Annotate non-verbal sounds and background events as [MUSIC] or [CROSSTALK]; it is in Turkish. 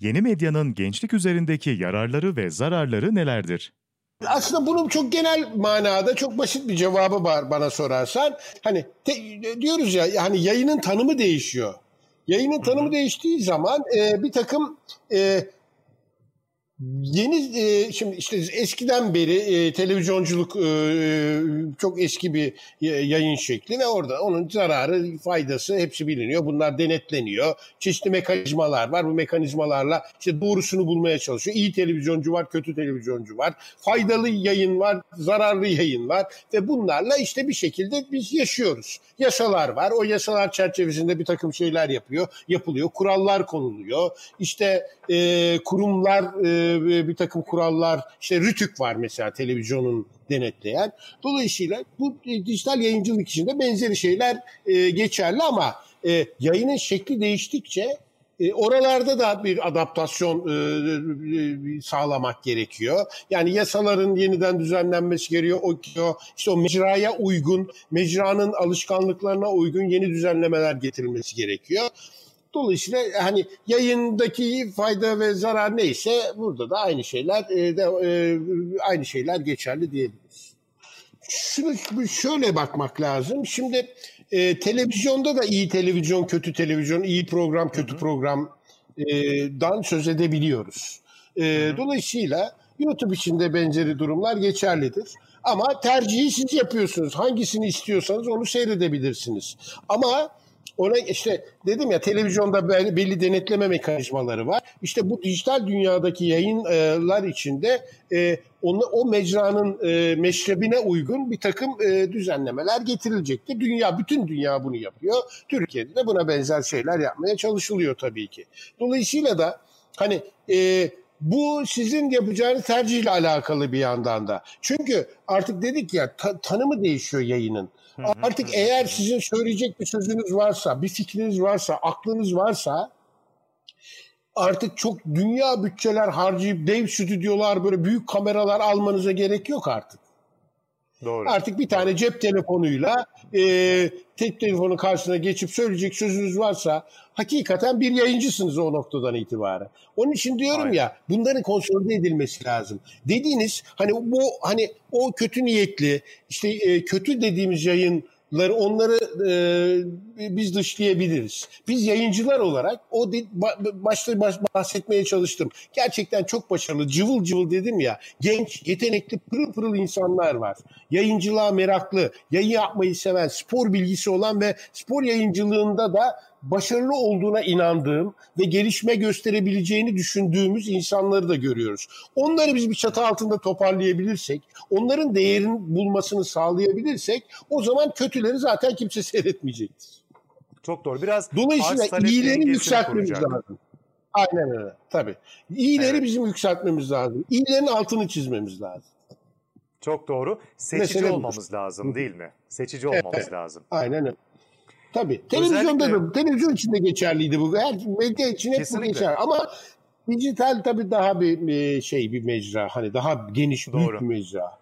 Yeni medyanın gençlik üzerindeki yararları ve zararları nelerdir? Aslında bunun çok genel manada çok basit bir cevabı var bana sorarsan. Hani te, diyoruz ya hani yayının tanımı değişiyor. Yayının tanımı değiştiği zaman e, bir takım e, Yeni e, şimdi işte eskiden beri e, televizyonculuk e, çok eski bir yayın şekli ve orada onun zararı, faydası hepsi biliniyor. Bunlar denetleniyor. Çeşitli mekanizmalar var. Bu mekanizmalarla işte doğrusunu bulmaya çalışıyor. İyi televizyoncu var, kötü televizyoncu var. Faydalı yayın var, zararlı yayın var ve bunlarla işte bir şekilde biz yaşıyoruz. Yasalar var. O yasalar çerçevesinde bir takım şeyler yapıyor, yapılıyor. Kurallar konuluyor. İşte e, kurumlar e, bir takım kurallar işte Rütük var mesela televizyonun denetleyen. Dolayısıyla bu dijital yayıncılık içinde benzeri şeyler e, geçerli ama e, yayının şekli değiştikçe e, oralarda da bir adaptasyon e, e, sağlamak gerekiyor. Yani yasaların yeniden düzenlenmesi gerekiyor. O, işte o mecraya uygun, mecranın alışkanlıklarına uygun yeni düzenlemeler getirilmesi gerekiyor. Dolayısıyla hani yayındaki fayda ve zarar neyse burada da aynı şeyler e, de, e, aynı şeyler geçerli diyebiliriz. Şunu şöyle bakmak lazım. Şimdi e, televizyonda da iyi televizyon, kötü televizyon, iyi program, kötü program e, dan söz edebiliyoruz. E, dolayısıyla YouTube için de benzeri durumlar geçerlidir. Ama tercihi siz yapıyorsunuz. Hangisini istiyorsanız onu seyredebilirsiniz. Ama ona işte dedim ya televizyonda belli denetleme mekanizmaları var. İşte bu dijital dünyadaki yayınlar içinde e, onu, o mecranın e, meşrebine uygun bir takım e, düzenlemeler getirilecektir. Dünya, bütün dünya bunu yapıyor. Türkiye'de de buna benzer şeyler yapmaya çalışılıyor tabii ki. Dolayısıyla da hani e, bu sizin yapacağınız tercihle alakalı bir yandan da. Çünkü artık dedik ya ta, tanımı değişiyor yayının. Artık eğer sizin söyleyecek bir sözünüz varsa, bir fikriniz varsa, aklınız varsa artık çok dünya bütçeler harcayıp dev stüdyolar böyle büyük kameralar almanıza gerek yok artık. Doğru. Artık bir tane cep telefonuyla e, tek telefonun karşısına geçip söyleyecek sözünüz varsa hakikaten bir yayıncısınız o noktadan itibaren. Onun için diyorum Aynen. ya bunların konsolide edilmesi lazım. Dediğiniz hani bu hani o kötü niyetli işte e, kötü dediğimiz yayın onları e, biz dışlayabiliriz. Biz yayıncılar olarak o de, başta baş, bahsetmeye çalıştım. Gerçekten çok başarılı, cıvıl cıvıl dedim ya. Genç, yetenekli, pırıl pırıl insanlar var. Yayıncılığa meraklı, yayın yapmayı seven, spor bilgisi olan ve spor yayıncılığında da başarılı olduğuna inandığım ve gelişme gösterebileceğini düşündüğümüz insanları da görüyoruz. Onları biz bir çatı altında toparlayabilirsek, onların değerini bulmasını sağlayabilirsek o zaman kötüleri zaten kimse [LAUGHS] seyretmeyecektir. Çok doğru. Biraz Dolayısıyla iyileri yükseltmemiz lazım. Aynen öyle. Tabii. İyileri evet. bizim yükseltmemiz lazım. İyilerin altını çizmemiz lazım. Çok doğru. Seçici Mesele olmamız lazım değil mi? Seçici olmamız evet. lazım. Aynen öyle. Tabii. Televizyonda Özellikle... da, televizyon için de geçerliydi bu. Her medya için hep bu geçer. Ama dijital tabii daha bir şey bir mecra. Hani daha geniş, Doğru. büyük bir mecra.